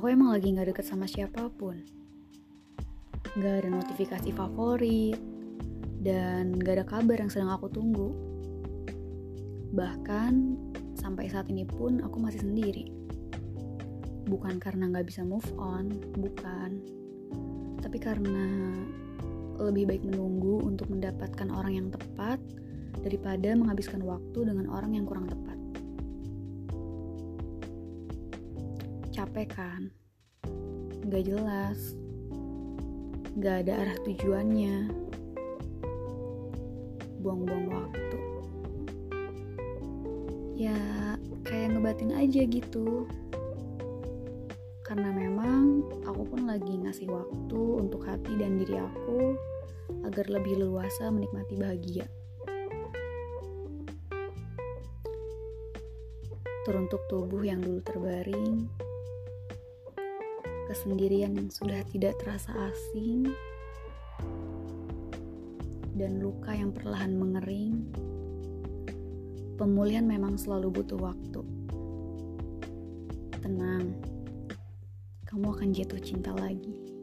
aku emang lagi gak deket sama siapa pun. Gak ada notifikasi favorit, dan gak ada kabar yang sedang aku tunggu. Bahkan sampai saat ini pun aku masih sendiri. Bukan karena gak bisa move on, bukan. Tapi karena lebih baik menunggu untuk mendapatkan orang yang tepat daripada menghabiskan waktu dengan orang yang kurang tepat. Capek kan? Gak jelas. Gak ada arah tujuannya. Buang-buang waktu. Ya, kayak ngebatin aja gitu. Karena memang aku pun lagi ngasih waktu untuk hati dan diri aku agar lebih leluasa menikmati bahagia. teruntuk tubuh yang dulu terbaring, kesendirian yang sudah tidak terasa asing, dan luka yang perlahan mengering. Pemulihan memang selalu butuh waktu. Tenang, kamu akan jatuh cinta lagi.